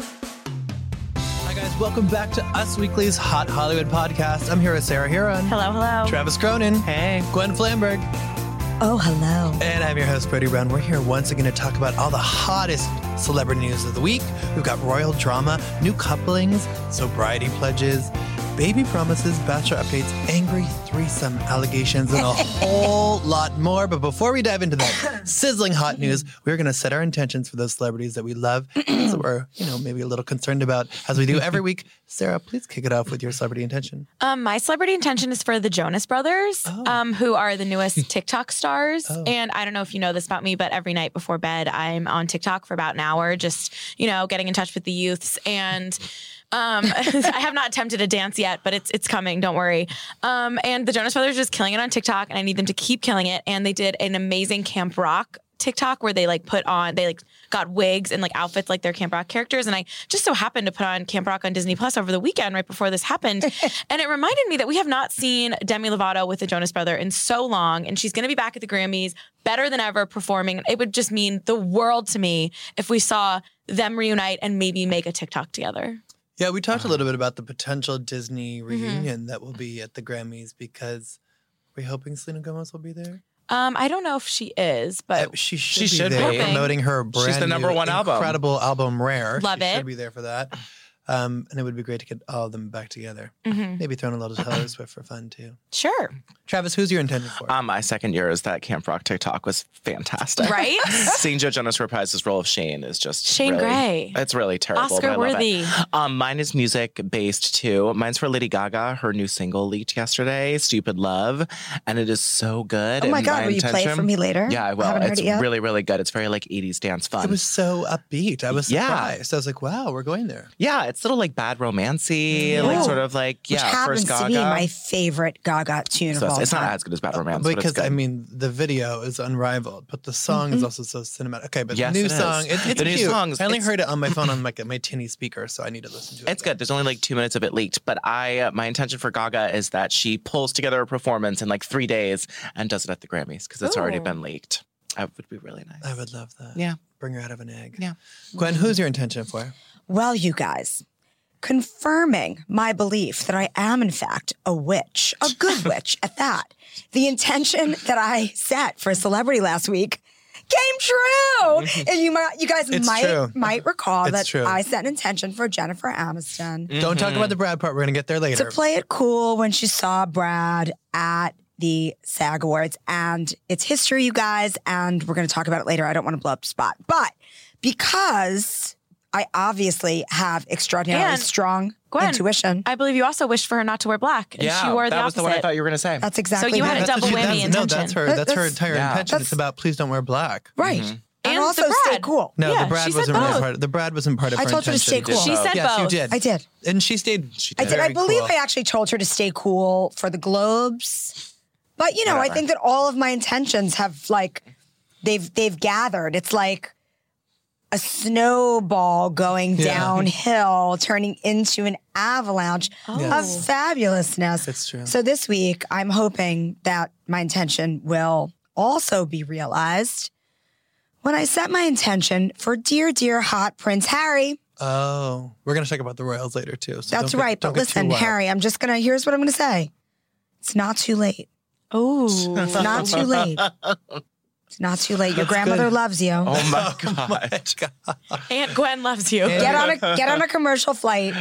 Hi, guys. Welcome back to Us Weekly's Hot Hollywood podcast. I'm here with Sarah Hearon. Hello, hello. Travis Cronin. Hey. Gwen Flamberg. Oh, hello. And I'm your host, Brody Brown. We're here once again to talk about all the hottest celebrity news of the week. We've got royal drama, new couplings, sobriety pledges, baby promises, bachelor updates, angry threesome allegations, and a whole lot more. But before we dive into that sizzling hot news, we're going to set our intentions for those celebrities that we love, that we're, you know, maybe a little concerned about, as we do every week. Sarah, please kick it off with your celebrity intention. Um, my celebrity intention is for the Jonas Brothers, um, who are the newest TikTok stars. And I don't know if you know this about me, but every night before bed, I'm on TikTok for about an hour, just you know, getting in touch with the youths. And um, I have not attempted a dance yet, but it's it's coming. Don't worry. Um, and the Jonas Brothers are just killing it on TikTok, and I need them to keep killing it. And they did an amazing Camp Rock TikTok where they like put on they like got wigs and like outfits like their Camp Rock characters and I just so happened to put on Camp Rock on Disney Plus over the weekend right before this happened and it reminded me that we have not seen Demi Lovato with the Jonas Brother in so long and she's going to be back at the Grammys better than ever performing it would just mean the world to me if we saw them reunite and maybe make a TikTok together. Yeah, we talked a little bit about the potential Disney reunion that will be at the Grammys because we're we hoping Selena Gomez will be there? Um, I don't know if she is, but Uh, she should She be should there be. promoting her brand She's the number new, one album. incredible album Rare. Love she it. should be there for that. Um, and it would be great to get all of them back together. Mhm. Maybe throw in a little Taylor Swift for fun too. sure, Travis, who's your intention for? Um, my second year is that Camp Rock TikTok was fantastic. right? Seeing Joe Jonas reprise his role of Shane is just Shane really- Gray. It's really terrible. Oscar worthy. Um, mine is music based too. Mine's for Lady Gaga. Her new single leaked yesterday, "Stupid Love," and it is so good. Oh my and God, will you play it for me later? Yeah, I I will. haven't it's it really, really good. It's very like '80s dance fun. it was so upbeat. I was Yeah. surprised. I was like, wow, we're going there. yeah, it's little like bad romancy, like sort of like yeah, Which yeah, happens first to Gaga. be my favorite Gaga tune So of all time. it's not as good as bad romance, but it's because good. I mean, the video is unrivaled, but the song is also so cinematic. Okay, but Yes, the new it is. song, it, it's The new cute. songs, I only heard it on my phone on like my tinny speaker, so I need to listen to it. It's good. There's only like two minutes of it leaked, but I uh, my intention for Gaga is that she pulls together a performance in like three days and does it at the Grammys because it's already been leaked. That would be really nice. I would love that. Yeah. Bring her out of an egg. Yeah. Gwen, who's your intention for? Well, you guys, confirming my belief that I am, in fact, a witch, a good witch at that. The intention that I set for a celebrity last week came true. Mm-hmm. and you might, you guys It's might true. might recall It's that true. I set an intention for Jennifer Aniston Don't talk about the Brad part. We're gonna get there later. to later. play it cool when she saw Brad at the SAG Awards. And it's history, you guys, and we're going to talk about it later. I don't want to blow up the spot. But because I obviously have extraordinarily And strong Gwen, intuition, I believe you also wished for her not to wear black, and yeah, she wore that the was the one I thought you were gonna say. that's exactly So you had what a double what she- whammy that's, No, that's her. That- That's her entire Yeah. intention. That's- It's about please don't wear black. Right. Mm-hmm. And, And also the stay cool. No, Yeah, the Brad wasn't really part. Of, the Brad wasn't part of her intention. I her told her to stay cool. She said yes, you both. did. I did. and she stayed. She I did. did. I believe cool. I actually told her to stay cool for the Globes. But you know, I think that all of my intentions have like they've they've gathered. It's like a snowball going downhill, turning into an avalanche of fabulousness. It's true. So this week, I'm hoping that my intention will also be realized when I set my intention for dear, dear hot Prince Harry. Oh, we're gonna talk about the royals later too. so That's don't get- right. But listen. Harry, I'm just gonna. Here's what I'm gonna say. It's not too late. Oh, It's not too late. It's not too late. Your That's grandmother good. loves you. Oh my Oh god. my God. Aunt Gwen loves you. Get on a get on a commercial flight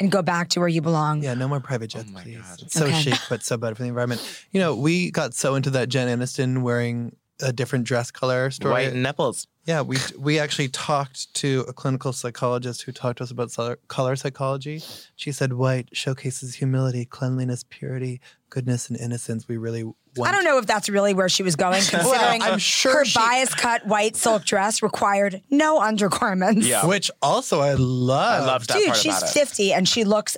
and go back to where you belong. Yeah, no more private jets, Oh my please. God. It's so Okay. chic, but so bad for the environment. You know, we got so into that Jen Aniston wearing a different dress color story. White nipples. Yeah, we we actually talked to a clinical psychologist who talked to us about color, color psychology. She said white showcases humility, cleanliness, purity, goodness, and innocence. We really want. I don't know if that's really where she was going, considering I'm sure her she- bias cut white silk dress required no undergarments. Yeah. Which also I love. I loved that Dude, part she's about it. 50 and she looks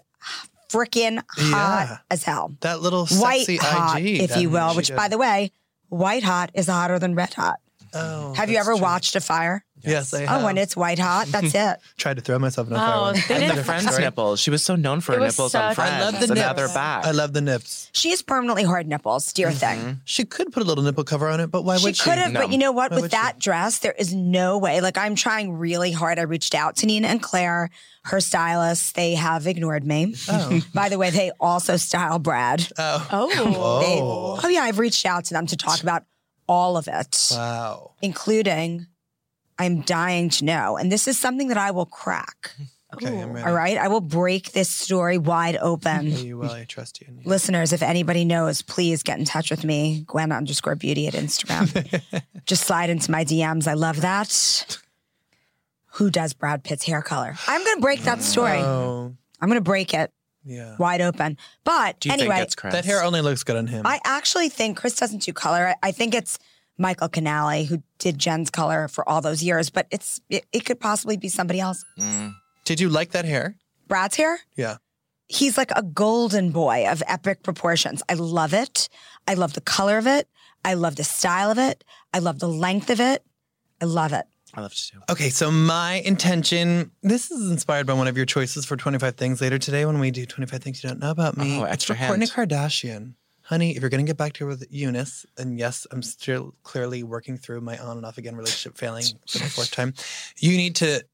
freaking hot Yeah. as hell. that little White sexy hot, IG, if you will, which did. by the way, white hot is hotter than red hot. oh, Have you ever true. watched a fire? Yes, I have. Oh, when it's white hot, that's it. tried to throw myself in a Oh, fire. once. they And didn't- the Friends Story. nipples. She was so known for It her was nipples on such- Friends. I love the and now nips. they're back. I love the nips. She has permanently hard nipples, dear mm-hmm. thing. She could put a little nipple cover on it, but why would She would she? could have, No. but you know what? Why With would she? that dress, there is no way. Like I'm trying really hard. I reached out to Nina and Claire, her stylists. They have ignored me. Oh. By the way, they also style Brad. Oh. Oh, They- Oh. oh yeah, I've reached out to them to talk about all of it, Wow. including I'm dying to know. And this is something that I will crack. Okay, I'm ready. All right. I will break this story wide Yeah, open. you will. I trust you. Listeners, if anybody knows, please get in touch with me, Gwen underscore beauty at Instagram. Just slide into my DMs. I love that. Who does Brad Pitt's hair color? I'm going to break that story. Oh, I'm going to break it yeah. wide open. But Do you anyway, think it's Chris? That hair only looks good on him. I actually think Chris doesn't do color. I, I think it's Michael Canale who did Jen's color for all those years, but it's it, it could possibly be somebody else. Mm. Did you like that hair? Brad's hair? Yeah. He's like a golden boy of epic proportions. I love it. I love the color of it. I love the style of it. I love the length of it. I love it. I love to. Okay, so my intention, this is inspired by one of your choices for 25 things later today when we do 25 things you don't know about me. Oh, it's extra for Kourtney. Kardashian. Honey, if you're going to get back to with Younes, and yes, I'm still clearly working through my on and off again relationship failing for the fourth time, you need to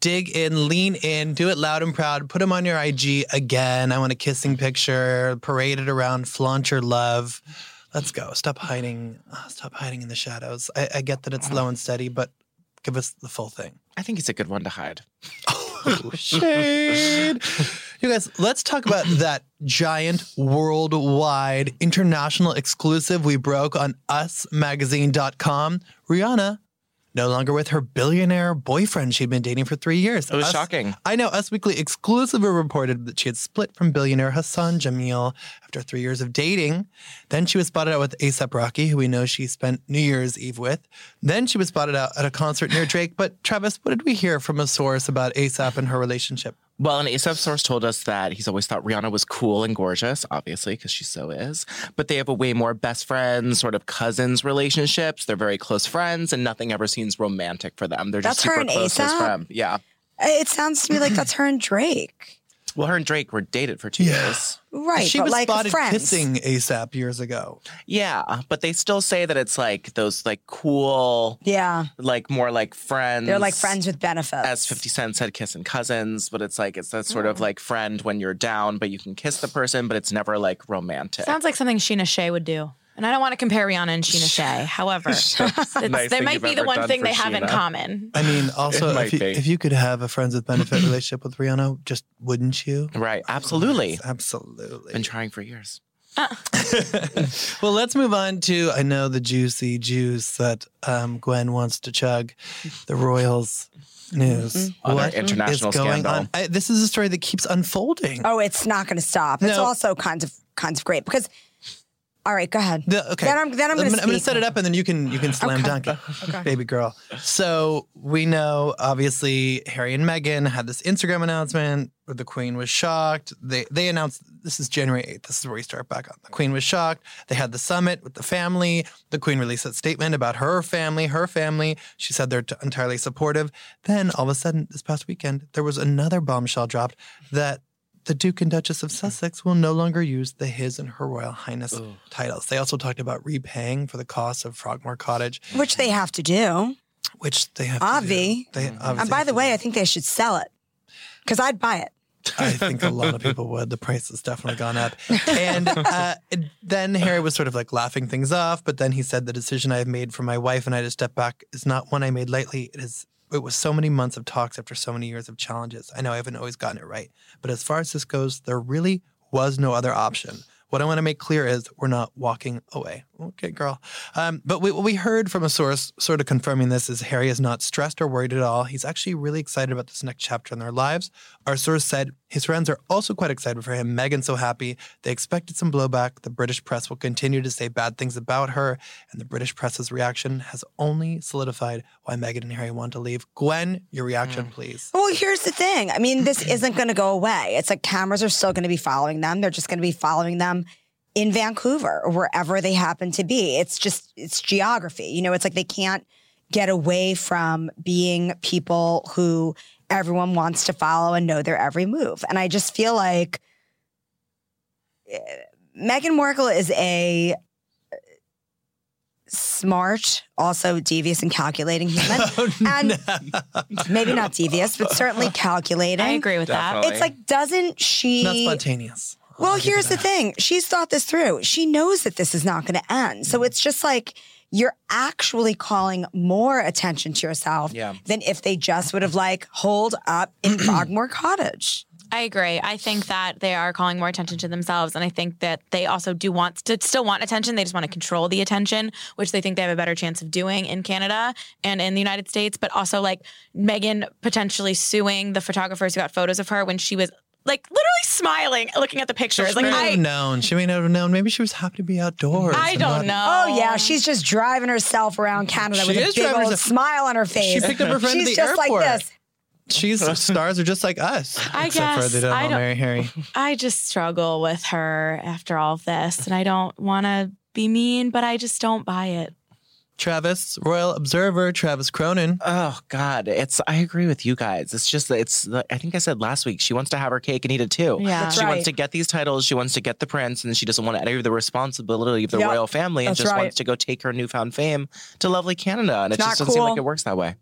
dig in, lean in, do it loud and proud, put them on your IG again. I want a kissing picture, parade it around, flaunt your love. Let's go. Stop hiding. uh, stop hiding in the shadows. I, I get that it's low and steady, but give us the full thing. I think he's a good one to hide. Oh, shade. You guys, let's talk about that giant worldwide international exclusive we broke on usmagazine.com. Rihanna no longer with her billionaire boyfriend she'd been dating for three years. It was Us- shocking. I know. Us Weekly exclusively reported that she had split from billionaire Hassan Jameel after three years of dating. Then she was spotted out with ASAP Rocky, who we know she spent New Year's Eve with. Then she was spotted out at a concert near Drake. But Travis, what did we hear from a source about ASAP and her relationship? Well, an ASAP source told us that he's always thought Rihanna was cool and gorgeous, obviously, because she so is. But they have a way more best friends, sort of cousins relationships. They're very close friends, and nothing ever seems romantic for them. They're just That's her super and close his A$AP? Yeah. It sounds to me like that's her and Drake. Well, her and Drake were dated for two Yeah. years. Right. she but was like spotted friends. kissing ASAP years ago. Yeah, but they still say that it's like those like cool, Yeah. like more like friends. They're like friends with benefits. As 50 Cent said, kissing cousins, but it's like it's that sort Oh. of mm. like friend when you're down, but you can kiss the person, but it's never like romantic. sounds like something Scheana Shay would do. And I don't want to compare Rihanna and Scheana Shay. However, it's, Nice they might be the one thing for they have in common. I mean, also, if you, if you could have a friends with benefit relationship with Rihanna, just wouldn't you? right, absolutely. Absolutely. Been trying for years. well, let's move on to I know the juicy juice that um, Gwen wants to chug, the Royals news. Other What international is going scandal. on? I, this is a story that keeps unfolding. Oh, it's not going to stop. It's also kinds of kinds of great because All right, go ahead. The- okay. Then I'm then I'm to I'm gonna set it up and then you can you can slam dunk it, baby girl. So we know obviously Harry and Meghan had this Instagram announcement where the Queen was shocked. They they announced this is January 8th. This is where we start back on. The Queen was shocked. They had the summit with the family. The Queen released a statement about her family, her family. She said they're t- entirely supportive. Then all of a sudden, this past weekend, there was another bombshell dropped that the Duke and Duchess of Sussex will no longer use the His and Her Royal Highness titles. They also talked about repaying for the cost of Frogmore Cottage, Which they have to do. which they have. to Avi. do. They And by the way. I think they should sell it because I'd buy it. I think a lot of people would. The price has definitely gone up. And uh, it- then Harry was sort of like laughing things off, but then he said the decision I have made for my wife and I to step back is not one I made lightly. It is. It was so many months of talks after so many years of challenges. I know I haven't always gotten it right, but as far as this goes, there really was no other option. What I want to make clear is we're not walking away. Okay, girl. Um, but we, what we heard from a source sort of confirming this is Harry is not stressed or worried at all. He's actually really excited about this next chapter in their lives. Our source said his friends are also quite excited for him. Meghan's so happy. They expected some blowback. The British press will continue to say bad things about her, and the British press's reaction has only solidified why Meghan and Harry want to leave. Gwen, your reaction, please. Well, here's the thing. I mean, this isn't going to go away. It's like cameras are still going to be following them. They're just going to be following them in Vancouver or wherever they happen to be. It's just, it's geography. You know, it's like they can't get away from being people who everyone wants to follow and know their every move. And I just feel like eh, Meghan Markle is a uh, smart, also devious and calculating human. and maybe not devious, but certainly calculating. I agree with that. It's like, doesn't she? Not spontaneous. Well, oh, I'll give you here's the thing. She's thought this through. She knows that this is not going to end. So it's just like you're actually calling more attention to yourself Yeah. than if they just would have like holed up in Frogmore Cottage. I agree. I think that they are calling more attention to themselves, and I think that they also do want to still want attention. They just want to control the attention, which they think they have a better chance of doing in Canada and in the United States. But also, like Meghan potentially suing the photographers who got photos of her when she was like literally smiling, looking at the pictures. She Like may not I, have known. She may not have known. Maybe she was happy to be outdoors. I don't not- know. Oh yeah, she's just driving herself around Canada She with a is big driving old herself- smile on her face. She picked up her friend at She's the just airport. like this. She's stars are just like us. I except for guess. they don't I all don't- marry Harry. I just struggle with her after all of this, and I don't want to be mean, but I just don't buy it. Travis, Royal Observer, Travis Cronin. Oh God, it's. I agree with you guys. It's just that it's. I think I said last week she wants to have her cake and eat it too. Yeah. That's she right. wants to get these titles. She wants to get the prince, and she doesn't want any of the responsibility of the Yep. royal family, and That's just right. wants to go take her newfound fame to lovely Canada. And it Not just doesn't seem like it works that way.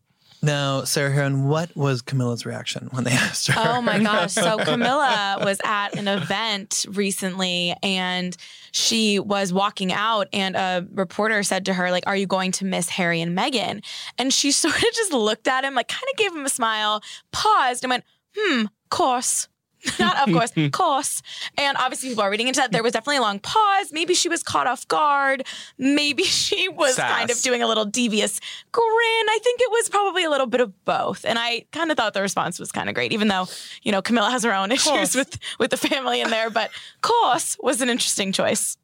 Now, Sarah Hearon, what was Camilla's reaction when they asked her? Oh my gosh. So Camilla was at an event recently and she was walking out and a reporter said to her like are you going to miss Harry and Meghan? And she sort of just looked at him like kind of gave him a smile, paused and went, "Hmm, course." Not of course, course. And obviously people are reading into that. There was definitely a long pause. Maybe she was caught off guard. Maybe she was kind of doing a little devious grin. I think it was probably a little bit of both. And I kind of thought the response was kind of great, even though, you know, Camilla has her own issues with with the family in there. But course was an interesting choice.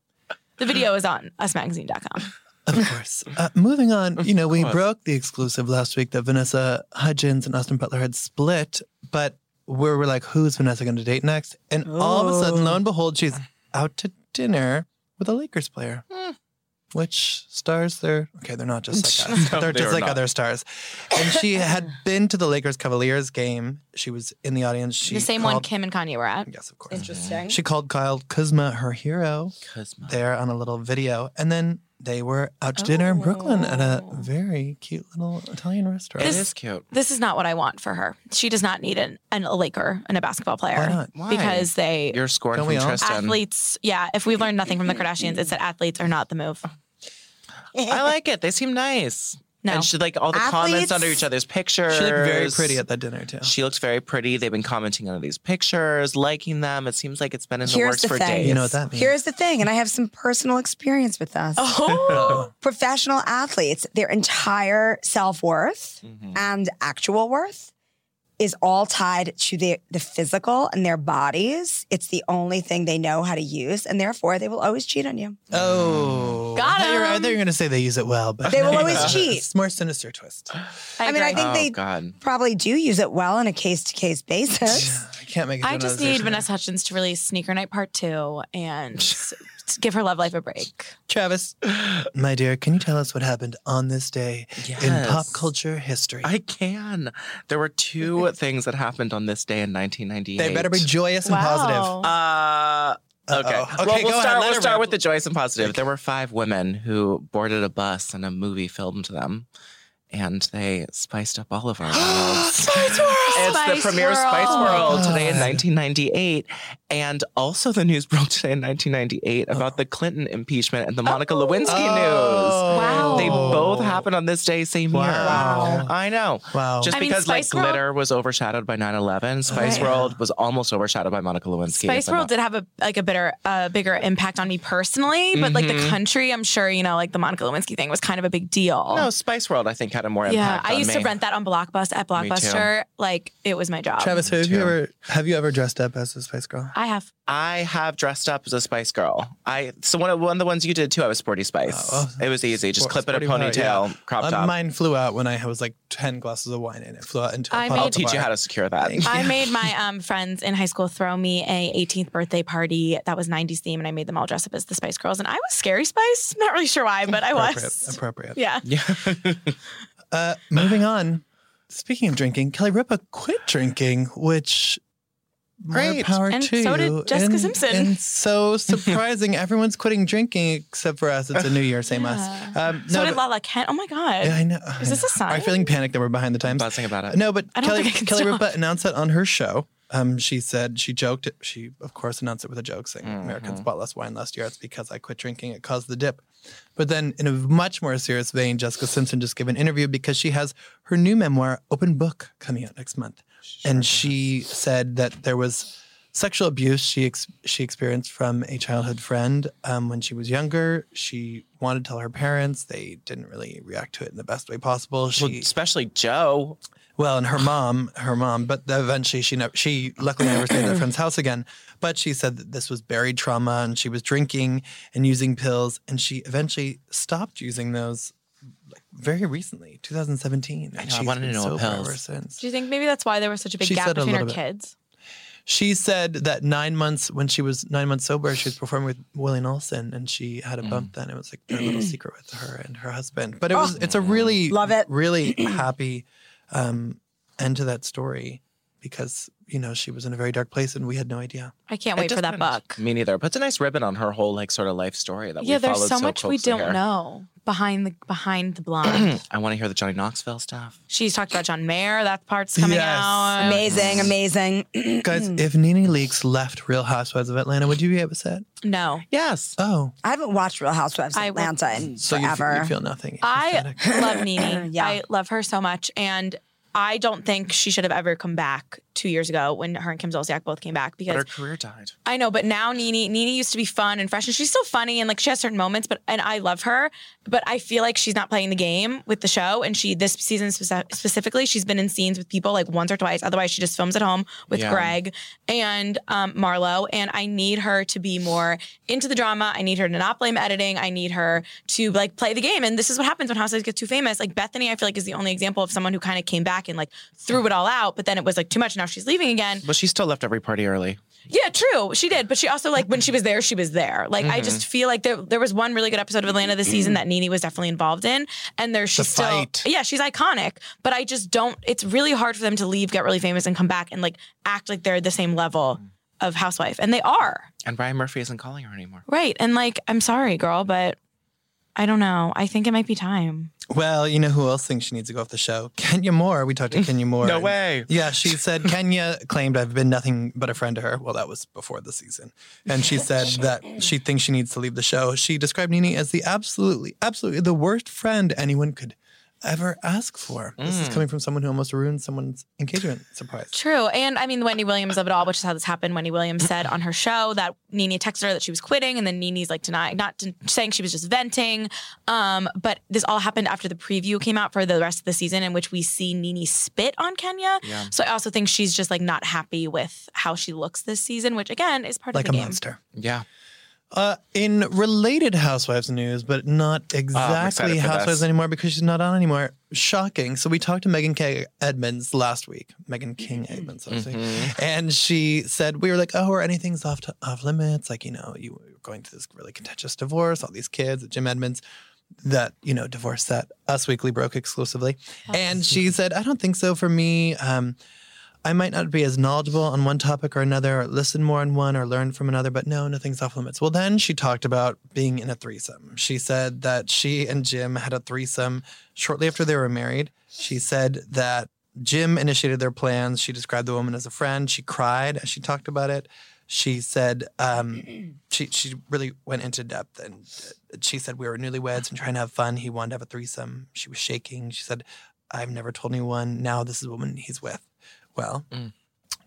The video is on usmagazine.com. Of course. Uh, moving on, you know, we broke the exclusive last week that Vanessa Hudgens and Austin Butler had split, but we were like, who's Vanessa going to date next? And all of a sudden, lo and behold, she's out to dinner with a Lakers player. Hmm. Which stars they're okay, they're not just like us. No, they're they just like not. other stars. And she had been to the Lakers Cavaliers game. She was in the audience. She the same one Kim and Kanye were at. Yes, of course. Interesting. She called Kyle Kuzma her hero Kuzma. there on a little video. And then they were out to dinner in Brooklyn at a Oh. very cute little Italian restaurant. This- is cute. This is not what I want for her. She does not need an, an a Laker and a basketball player. Why not? Why? Because they You're scoring Don't from we all? Tristan. athletes, yeah, if we've learned nothing from the Kardashians, it's that athletes are not the move. I like it. They seem nice. No. And she like all the Athletes- comments under each other's pictures. She looked very pretty at that dinner too. She looks very pretty. They've been commenting on these pictures, liking them. It seems like it's been in the Here's works the for thing. days. You know what that means? Here's the thing, and I have some personal experience with this. Oh, Professional athletes, their entire self worth Mm-hmm. and actual worth is all tied to the, the physical and their bodies. It's the only thing they know how to use, and therefore they will always cheat on you. Oh, Got I thought you were- I him. thought you were going to say they use it well, but They will always cheat. It's more sinister twist. I, mean, I think Oh, they God. probably do use it well on a case to case basis. I can't make. a I just need generalization there. Vanessa Hudgens to release Sneaker Night Part Two and give her love life a break. Travis, my dear, can you tell us what happened on this day in pop culture history? I can. There were two things that happened on this day in 1998. they better be joyous and positive. Uh, okay. Uh-oh. Okay, well, go we'll start. let We'll start with the joyous and positive. There were five women who boarded a bus and a movie filmed them, and they spiced up all of our worlds. Spice World. It's the Spice premiere Spice World today in 1998. And also the news broke today in 1998 about the Clinton impeachment and the Monica Lewinsky Oh. Wow. They both happened on this day, same Wow. year. I know. Wow. Just I mean, because like World- glitter was overshadowed by 9/11, Spice Right. World was almost overshadowed by Monica Lewinsky. Spice World not- did have a like a bitter, uh, bigger impact on me personally, but like the country, I'm sure you know, like the Monica Lewinsky thing was kind of a big deal. No, Spice World I think had a more yeah. I on used to rent that on Blockbuster at. Blockbuster. Like it was my job. Travis, have you ever have you ever dressed up as a Spice Girl? I have. I have dressed up as a Spice Girl. I so one of one of the ones you did too. I was Sporty Spice. Oh, it was easy. Just Sport- clip it a ponytail, part, yeah. crop top. Mine flew out when I was like ten glasses of wine and it flew out into. a I made- I'll at the teach you how to secure that. I made my um, friends in high school throw me a 18th birthday party that was 90s theme, and I made them all dress up as the Spice Girls, and I was Scary Spice. Not really sure why, but I Appropriate. was. Appropriate. Yeah. Uh, moving on. Speaking of drinking, Kelly Ripa quit drinking, which more Great. power And to so did. Jessica And- Simpson. And so surprising, everyone's quitting drinking except for us. It's a new year, same us. Um, So no, did but- Lala Kent. Oh my God. Yeah, I know. Is this a sign? Are you feeling panicked that we're behind the times? Buzzing about it. No, but Kelly, think I can Kelly stop. Ripa announced it on her show. Um, she said she joked. It, she of course announced it with a joke, saying Mm-hmm. Americans bought less wine last year. It's because I quit drinking. It caused the dip. But then, in a much more serious vein, Jessica Simpson just gave an interview because she has her new memoir, Open Book, coming out next month, and she said that there was sexual abuse she ex- she experienced from a childhood friend um, when she was younger. She wanted to tell her parents. They didn't really react to it in the best way possible. She Well, especially Joe. Well, and her mom, her mom, but eventually she never, she luckily never stayed at their friend's house again. But she said that this was buried trauma and she was drinking and using pills. And she eventually stopped using those like very recently, 2017. I And know, I she's wanted to been know what sober pills. ever since. Do you think maybe that's why there was such a big She gap between her bit. kids? She said that nine months, when she was nine months sober, she was performing with Willie Nelson and she had a bump mm. then. It was like their little secret with her and her husband. But it oh. was, it's a really, Love it. really happy um, end to that story because, you know, she was in a very dark place and we had no idea. I can't wait for that didn't- book. Me neither. Puts a nice ribbon on her whole like sort of life story that we've got to do. Yeah, we there's followed so much we don't here. know behind the behind the blonde. I want to hear the Johnny Knoxville stuff. She's talked about John Mayer. That part's coming Yes. out. Amazing, mm-hmm. amazing. Guys, if Nene Leakes left Real Housewives of Atlanta, would you be upset? No, Yes. Oh, I haven't watched Real Housewives of I will- Atlanta in so you, forever. f- you feel nothing. I love Nene. Yeah. I love her so much, and I don't think she should have ever come back two years ago when her and Kim Zolciak both came back But because her career died. I know, but now Nene Nene used to be fun and fresh, and she's still funny and like she has certain moments. But and I love her, but I feel like she's not playing the game with the show. And she this season speci- specifically, she's been in scenes with people like once or twice. Otherwise, she just films at home with Yeah. Greg and um, Marlo. And I need her to be more into the drama. I need her to not blame editing. I need her to like play the game. And this is what happens when housewives get too famous. Like Bethenny, I feel like is the only example of someone who kind of came back and like threw it all out. But then it was like too much. Now she's leaving again. But she still left every party early. Yeah, true. She did, but she also like when she was there, she was there. Like I mm-hmm. just feel like there there was one really good episode of Atlanta this season that Nene was definitely involved in, and there she's still fight. yeah she's iconic. But I just don't. It's really hard for them to leave, get really famous, and come back and like act like they're the same level of housewife, and they are And Ryan Murphy isn't calling her anymore. right. And like I'm sorry, girl, but I don't know. I think it might be time. Well, you know who else thinks she needs to go off the show? Kenya Moore. We talked to Kenya Moore. No and- way. Yeah, she said Kenya claimed I've been nothing but a friend to her. Well, that was before the season. And she said that she thinks she needs to leave the show. She described Nene as the absolutely, absolutely the worst friend anyone could ever ask for. This is coming from someone who almost ruined someone's engagement surprise. True. And I mean, the Wendy Williams of it all, which is how this happened. Wendy Williams said on her show that Nene texted her that she was quitting, and then Nene's like denying, not de- saying she was just venting. Um, but this all happened after the preview came out for the rest of the season, in which we see Nene spit on Kenya. Yeah. So I also think she's just like not happy with how she looks this season, which again is part Like of the game. Like a monster. Yeah. Uh, in related Housewives news, but not excited exactly for Housewives this. anymore because she's not on anymore. Shocking. So we talked to Meghan K. Edmonds last week. Meghan King Edmonds, obviously. Mm-hmm. And she said, we were like, oh, are anything's off, to, off limits? Like, you know, you were going through this really contentious divorce, all these kids, Jim Edmonds that you know divorce that us weekly broke exclusively and she said i don't think so for me um I might not be as knowledgeable on one topic or another, or listen more on one or learn from another, but no, nothing's off limits. Well, then she talked about being in a threesome. She said that she and Jim had a threesome shortly after they were married. She said that Jim initiated their plans. She described the woman as a friend. She cried as she talked about it. She said um, she she really went into depth and uh, she said we were newlyweds and trying to have fun. He wanted to have a threesome. She was shaking. She said, "I've never told anyone. Now this is the woman he's with." Well, mm.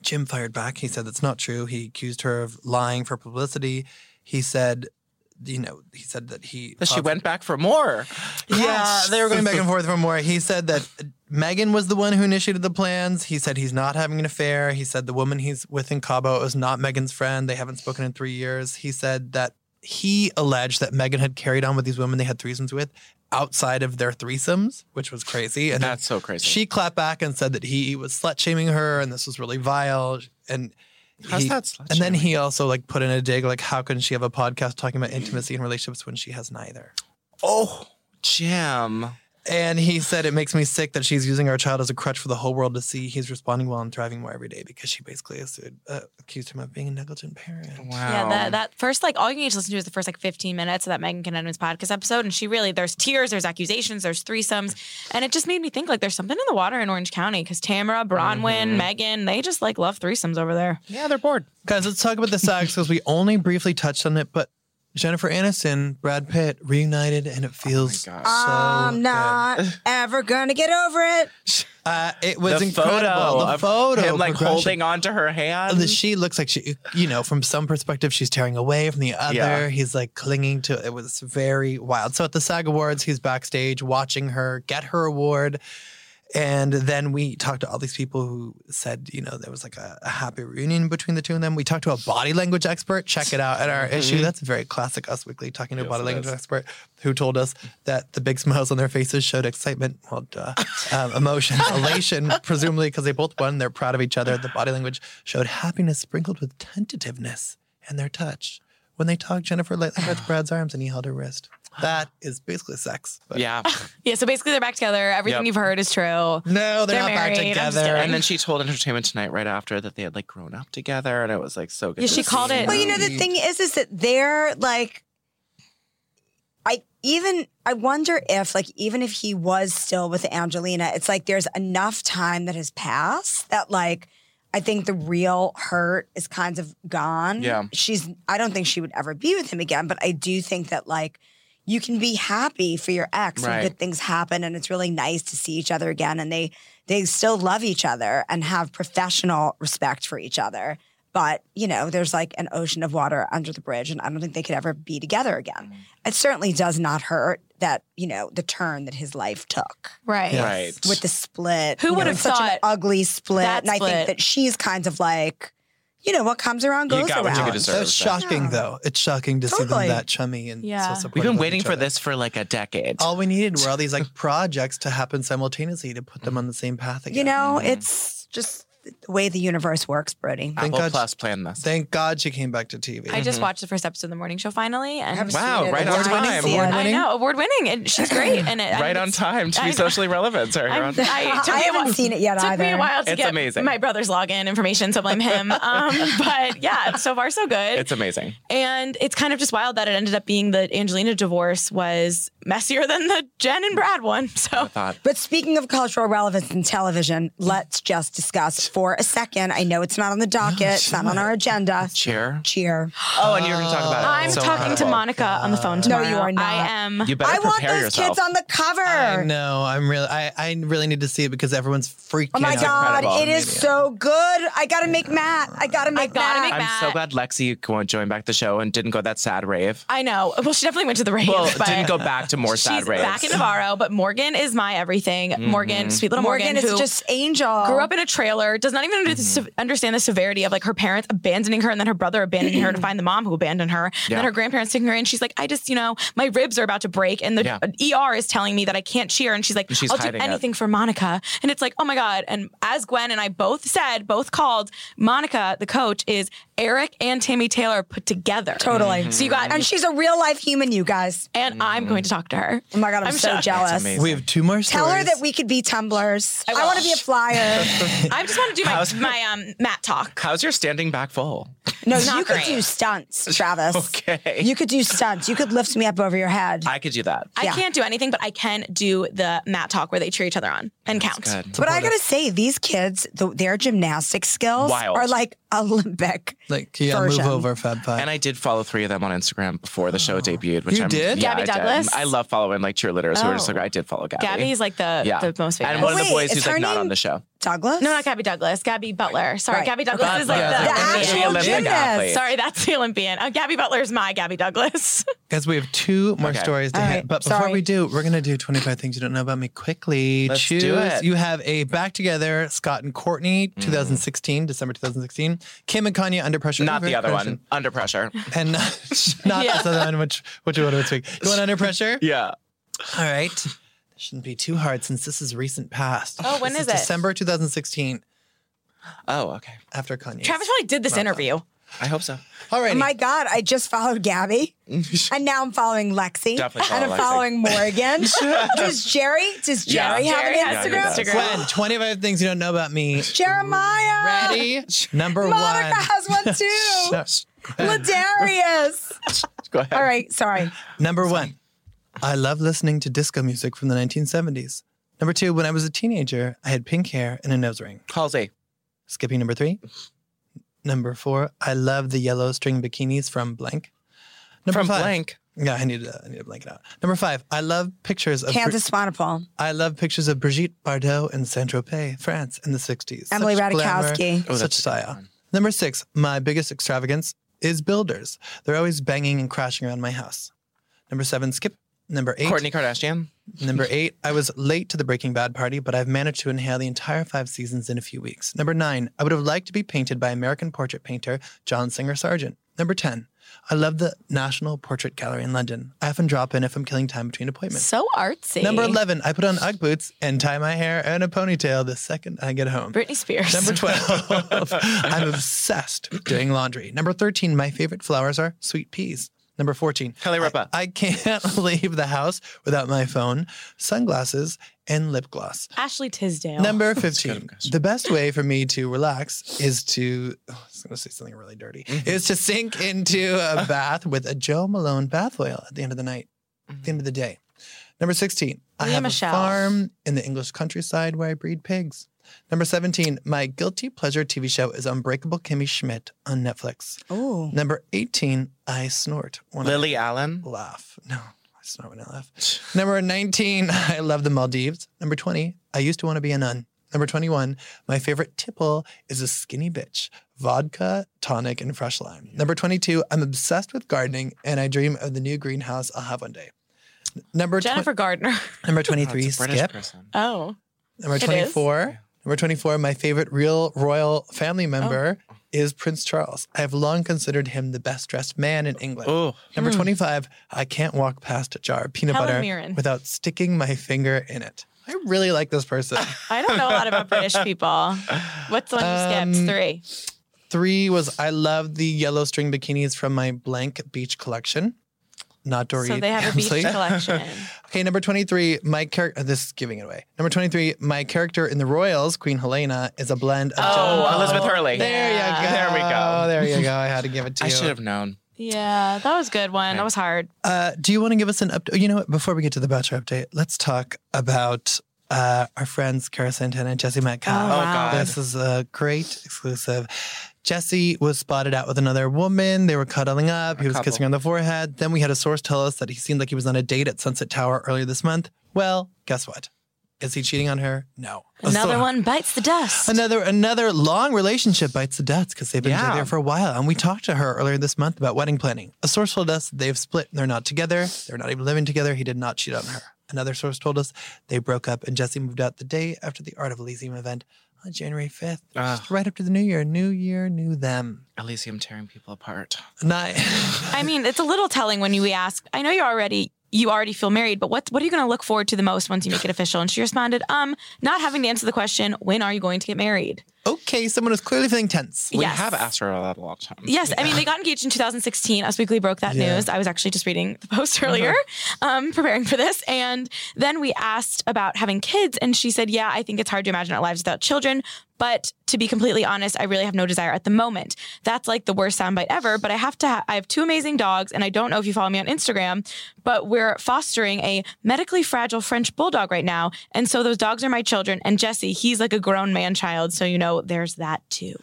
Jim fired back. He said that's not true. He accused her of lying for publicity. He said, you know, he said that he. But she went back for more. yeah, they were going back and forth for more. He said that Meghan was the one who initiated the plans. He said he's not having an affair. He said the woman he's with in Cabo is not Meghan's friend. They haven't spoken in three years. He said that he alleged that Meghan had carried on with these women they had threesomes with outside of their threesomes, which was crazy. And That's so crazy. She clapped back and said that he was slut shaming her and this was really vile. And How's he- that slut And then he also like put in a dig like, how can she have a podcast talking about intimacy and relationships when she has neither? oh, Jim. And he said it makes me sick that she's using our child as a crutch for the whole world to see. He's responding well and thriving more every day because she basically has uh, accused him of being a negligent parent. Wow. Yeah, that, that first, like, all you need to listen to is the first, like, 15 minutes of that Meghan King Edmonds podcast episode. And she really, there's tears, there's accusations, there's threesomes. And it just made me think, like, there's something in the water in Orange County because Tamara, Braunwyn, Meghan, they just, like, love threesomes over there. Yeah, they're bored. Guys, let's talk about the SAGs because we only briefly touched on it, but Jennifer Aniston, Brad Pitt reunited, and it feels gosh. so. I'm not ever gonna get over it. Uh, it was the incredible. photo the of photo him like progression. holding onto her hand. The- she looks like she, you know, from some perspective, she's tearing away from the other. Yeah. He's like clinging to it. was very wild. So at the SAG Awards, he's backstage watching her get her award. And then we talked to all these people who said, you know, there was like a, a happy reunion between the two of them. We talked to a body language expert. Check it out at our issue. That's very classic Us Weekly, talking to a body language is. expert who told us that the big smiles on their faces showed excitement, well, duh, um, emotion, elation, presumably because they both won. They're proud of each other. The body language showed happiness sprinkled with tentativeness in their touch. When they talked, Jennifer lightly touched Brad's arms and he held her wrist. That is basically sex. But yeah. Yeah, so basically they're back together. Everything Yep. you've heard is true. No, they're, They're not back married. I'm together. And then she told Entertainment Tonight right after that they had like grown up together, and it was like so good. Yeah, to she called it- Well, you know, the thing is, is that they're like, I even, I wonder if, like, even if he was still with Angelina, it's like there's enough time that has passed that, like, I think the real hurt is kind of gone. Yeah. She's, I don't think she would ever be with him again, but I do think that, like, you can be happy for your ex when Right. good things happen and it's really nice to see each other again and they they still love each other and have professional respect for each other but you know there's like an ocean of water under the bridge and i don't think they could ever be together again Mm. it certainly does not hurt that you know the turn that his life took Right. Right. with the split Who you know, would have it's such an ugly split that and i split- think that she's kind of like you know what comes around You goes got what you around could deserve. That's shocking, Yeah. though. It's shocking to see Totally. them that chummy and Yeah. so We've supportive been of waiting each for other. this for like a decade. All we needed were all these like projects to happen simultaneously to put them mm. on the same path again. you know mm-hmm. it's just the way the universe works brody Thank Apple God- Plus planned this. Thank God she came back to TV. I just watched the first episode of the morning show finally, and Wow, right I on time. see it. Award I winning? know award winning, and she's great. And it, right on time to be socially relevant. Sorry, I'm- I, took I haven't while- seen it yet It took me a while to It's get amazing. my brother's login information, so blame him. Um, but yeah, so far so good. It's amazing. and it's kind of just wild that it ended up being the Angelina divorce was messier than the Jen and Brad one. So. But speaking of cultural relevance in television, let's just discuss for a second. I know it's not on the docket. Oh, it's not on our agenda. Cheer. Cheer. Oh, and you're going to talk about it. I'm So talking to incredible. Monica on the phone tomorrow. you are not. I am. You better I want those yourself. kids on the cover. I know. I'm really. I, I really need to see it because everyone's freaking. Out. Oh my out. god, incredible. it is so good. I gotta make Matt. I gotta make gotta Matt. make I'm Matt. so glad Lexi go- joined back the show and didn't go that sad rave. I know. Well, she definitely went to the rave. Well, but didn't go back to more sad She's raves. back in Navarro, but Morgan is my everything. Morgan, mm-hmm. sweet little Morgan, Morgan is who just angel. grew up in a trailer, does not even Mm-hmm. understand the severity of like her parents abandoning her and then her brother abandoning her to find the mom who abandoned her. And then her grandparents taking her in. She's like, I just, you know, my ribs are about to break. And the Yeah. ER is telling me that I can't cheer. And she's like, She's I'll do hiding it. anything for Monica. And it's like, oh my God. And as Gwen and I both said, both called, Monica, the coach, is Eric and Tami Taylor put together. Totally. So you got, and she's a real life human, you guys. and I'm going to talk to her. Oh my god, I'm, I'm so shocked. jealous. We have two more Stories. Tell her that we could be tumblers. I, will. want to be a flyer. I just want to do my, How's- my um, Matt talk. How's your standing back full? No, Not you could do stunts, Travis. Okay. You could do stunts. You could lift me up over your head. I could do that. I Yeah. can't do anything, but I can do the Matt talk where they cheer each other on and count. Good. but I gotta say, these kids, the, their gymnastic skills Wild. are like Olympic. like, yeah, version. move over, Fab Five. And I did follow three of them on Instagram before the show oh. debuted. Which You I'm, did? Yeah, Gabby I did. Douglas? I love following like cheerleaders who are just Oh. like I did follow Gabby. Gabby's like the, yeah, the most famous. and one of the Wait, boys is who's her like not name- on the show. Douglas? no, not Gabby Douglas. Gabby Butler. Sorry, Right. Gabby Douglas is like Butler. the, The The actual Olympic gymnast. athlete. Sorry, that's the Olympian. Oh, Gabby Butler is my Gabby Douglas. Guys, we have two more Okay. stories to All hit. right, But before sorry. we do, we're going to do 25 things you don't know about me quickly. Let's Choose. do it. You have a back together, Scott and Kourtney, Mm. 2016, December 2016. Kim and Kanye under pressure. Not the other pressure. one. Under pressure. And not, not Yeah. this other one, which, which one this week. You want under pressure? Yeah. All right. This shouldn't be too hard since this is recent past. Oh, when This is it? December 2016 Oh, okay. after Kanye. Travis probably did this interview. I hope so. All right. Oh my God, I just followed Gabby. and now I'm following Lexi. Definitely follow and I'm Lexi. following Morgan. does Jerry, does Yeah. Jerry have Jerry an has Instagram? an Instagram. Gwen, 25 things you don't know about me. Jeremiah. Ready? Number Monica one. has one too. Shush. Ladarius. Go ahead. All right, sorry. Number one, I love listening to disco music from the 1970s. Number two, when I was a teenager, I had pink hair and a nose ring. Halsey. Skipping number three. Number four, I love the yellow string bikinis from Blank. Number From five. Blank. Yeah, I need to I need to blank it out. Number five, I love pictures of Bri- Candice Swanepoel. I love pictures of Brigitte Bardot in Saint Tropez, France, in the 60s. Emily Such glamour, Ratajkowski. Oh, such that's a good style. one. Number six, my biggest extravagance is builders. They're always banging and crashing around my house. Number seven, skip. Number eight, Kourtney Kardashian. Number eight, I was late to the Breaking Bad party, but I've managed to inhale the entire five seasons in a few weeks. Number nine, I would have liked to be painted by American portrait painter John Singer Sargent. Number 10, I love the National Portrait Gallery in London. I often drop in if I'm killing time between appointments. So artsy. Number 11, I put on Ugg boots and tie my hair in a ponytail the second I get home. Britney Spears. Number 12, I'm obsessed with doing laundry. Number 13, my favorite flowers are sweet peas. Number 14, Kelly Ripa. I, I can't leave the house without my phone, sunglasses, and lip gloss. Ashley Tisdale. Number 15, the best way for me to relax is to, oh, I was going to say something really dirty, Mm-hmm. is to sink into a bath with a Jo Malone bath oil at the end of the night, at the end of the day. Number 16, I have Michelle. a farm in the English countryside where I breed pigs. Number 17, my guilty pleasure TV show is Unbreakable Kimmy Schmidt on Netflix. Ooh. Number 18, I snort when Lily Allen. I laugh. No, I snort when I laugh. Number 19, I love the Maldives. Number 20, I used to want to be a nun. Number 21, my favorite tipple is a skinny bitch, vodka, tonic, and fresh lime. Number 22, I'm obsessed with gardening and I dream of the new greenhouse I'll have one day. Number, twen- Jennifer Gardner. number Oh, 23, it's a British skip. person. Oh. Number is. 24. Number 24, my favorite real royal family member Oh. is Prince Charles. I have long considered him the best dressed man in England. Oh, Number 25, I can't walk past a jar of peanut Hmm. Helen butter Mirren. without sticking my finger in it. I really like this person. I don't know a lot about British people. What's the one you Um, skipped? Three. Three was I love the yellow string bikinis from my blank beach collection. Not Dorit. So they have a beach collection. Okay, number 23, my character, this is giving it away. Number 23, my character in the Royals, Queen Helena, is a blend of. Oh, Joan- Elizabeth Hurley. There you go. There we go. There you go. I had to give it to I you. should have known. Yeah, that was a good one. That was hard. Uh, do you want to give us an update? You know what? Before we get to the Bachelor update, let's talk about uh, our friends Cara Santana and Jesse Metcalfe. Oh, wow. God. This is a great exclusive. Jesse was spotted out with another woman. They were cuddling up. He was couple. kissing her on the forehead. Then we had a source tell us that he seemed like he was on a date at Sunset Tower earlier this month. Well, guess what? Is he cheating on her? No. Another So- one bites the dust. Another another long relationship bites the dust because they've been Yeah. together for a while. And we talked to her earlier this month about wedding planning. A source told us they've split. They're not together. They're not even living together. He did not cheat on her. Another source told us they broke up and Jesse moved out the day after the Art of Elysium event on January 5th. Ah. Just right after the new year. New year, new them. Elysium tearing people apart. Not, I mean, it's a little telling when you ask. I know you already you already feel married, but what what are you going to look forward to the most once you make it official? And she responded, um, not having to answer the question, when are you going to get married? Okay, someone was clearly feeling tense. We Yes. have asked her that a long time. Yes, I mean they got engaged in 2016. Us Weekly broke that Yeah. Uh-huh. news. I was actually just reading the post earlier, um, preparing for this, and then we asked about having kids, and she said, "Yeah, I think it's hard to imagine our lives without children." But to be completely honest, I really have no desire at the moment. That's like the worst soundbite ever. But I have to. Ha- I have two amazing dogs, and I don't know if you follow me on Instagram, but we're fostering a medically fragile French bulldog right now, and so those dogs are my children. And Jesse, he's like a grown man child, so you know there's that too.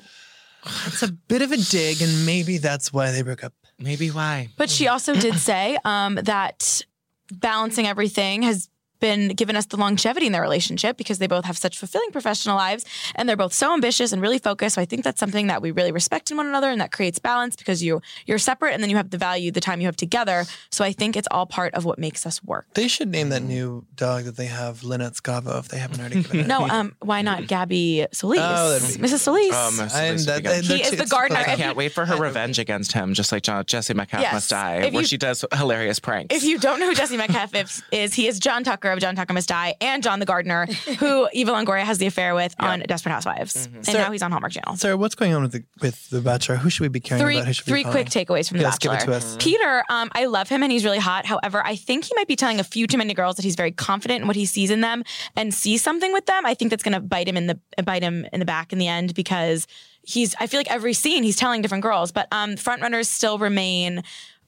It's a bit of a dig, and maybe that's why they broke up. Maybe why? But she also did say um, that balancing everything has been given us the longevity in their relationship because they both have such fulfilling professional lives and they're both so ambitious and really focused. So I think that's something that we really respect in one another and that creates balance because you you're separate and then you have the value the time you have together. So I think it's all part of what makes us work. They should name that new dog that they have Lynette Scavo if they haven't already given it. No, um, why not Gabby Solis? Oh, be- Mrs. Solis. Um, I'm- so that- they- they're He is the gardener. I can't wait for her revenge against him, just like John, Jesse Metcalfe Yes. Must Die, If where you- she does hilarious pranks. If you don't know who Jesse Metcalfe is, is, he is John Tucker of John Tucker Must Die and John the Gardener, who Eva Longoria has the affair with on Desperate Housewives. And Sarah- now he's on Hallmark Channel. Sarah, what's going on with the with the Bachelor? Who should we be caring Three, about? Who should three quick takeaways from The Yes, give Bachelor. it to us. Peter, um, I love him and he's really hot. However, I think he might be telling a few too many girls that he's very confident in what he sees in them and sees something with them. I think that's going to bite him in the bite him in the back in the end because he's. I feel like every scene he's telling different girls, but um, front runners still remain.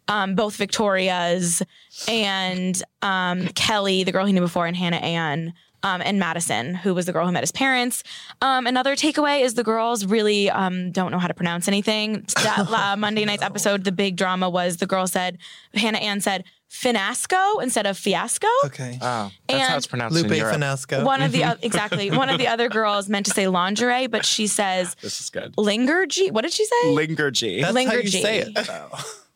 Um, both Victoria's and um, Kelley, the girl he knew before, and Hannah Ann. Um, and Madison, who was the girl who met his parents. Um, another takeaway is the girls really um, don't know how to pronounce anything. That uh, Monday night's episode, the big drama was the girl said, Hannah Ann said, finasco instead of fiasco. Okay. oh, that's how it's pronounced Lupe in Europe. Finasco. One of the oth- exactly one of the other girls meant to say lingerie, but she says This is good. lingergy. What did she say? Lingergy. That's how you say it. though.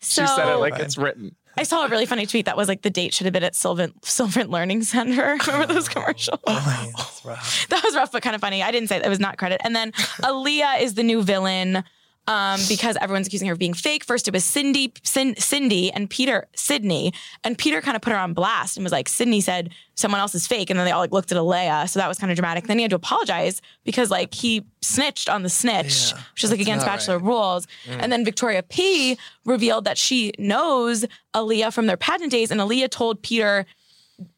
So she said it like it's written. I saw a really funny tweet that was like the date should have been at Sylvan Sylvan Learning Center. Remember those commercials? Oh, that's rough. that was rough, but kind of funny. I didn't say that. It was not credit. And then Alayah is the new villain um, because everyone's accusing her of being fake. First, it was Cindy, Cin- Cindy, and Peter, Sydney, and Peter kind of put her on blast and was like, Sydney said someone else is fake, and then they all like looked at Alayah, so that was kind of dramatic. Then he had to apologize because like he snitched on the snitch, Yeah, which is like against Bachelor right. rules. And then Victoria P revealed that she knows Alayah from their pageant days, and Alayah told Peter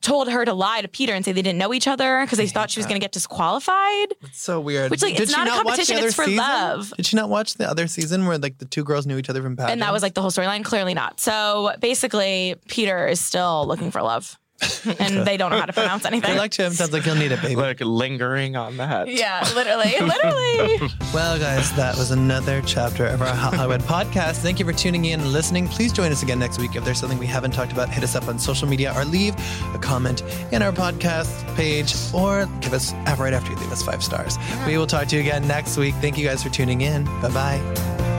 told her to lie to Peter and say they didn't know each other because they thought she was going to get disqualified. It's so weird. Which, like, Did it's she not a watch the competition, other it's for season? love. Did she not watch the other season where like the two girls knew each other from pageants? And that was like the whole storyline. Clearly not. So basically, Peter is still looking for love, and they don't know how to pronounce anything. I liked him. Sounds like he'll need it, baby. Like lingering on that. yeah, literally, literally. Well, guys, that was another chapter of our Hollywood podcast. Thank you for tuning in and listening. Please join us again next week. If there's something we haven't talked about, hit us up on social media or leave a comment in our podcast page or give us right after you leave us five stars. We will talk to you again next week. Thank you guys for tuning in. Bye bye.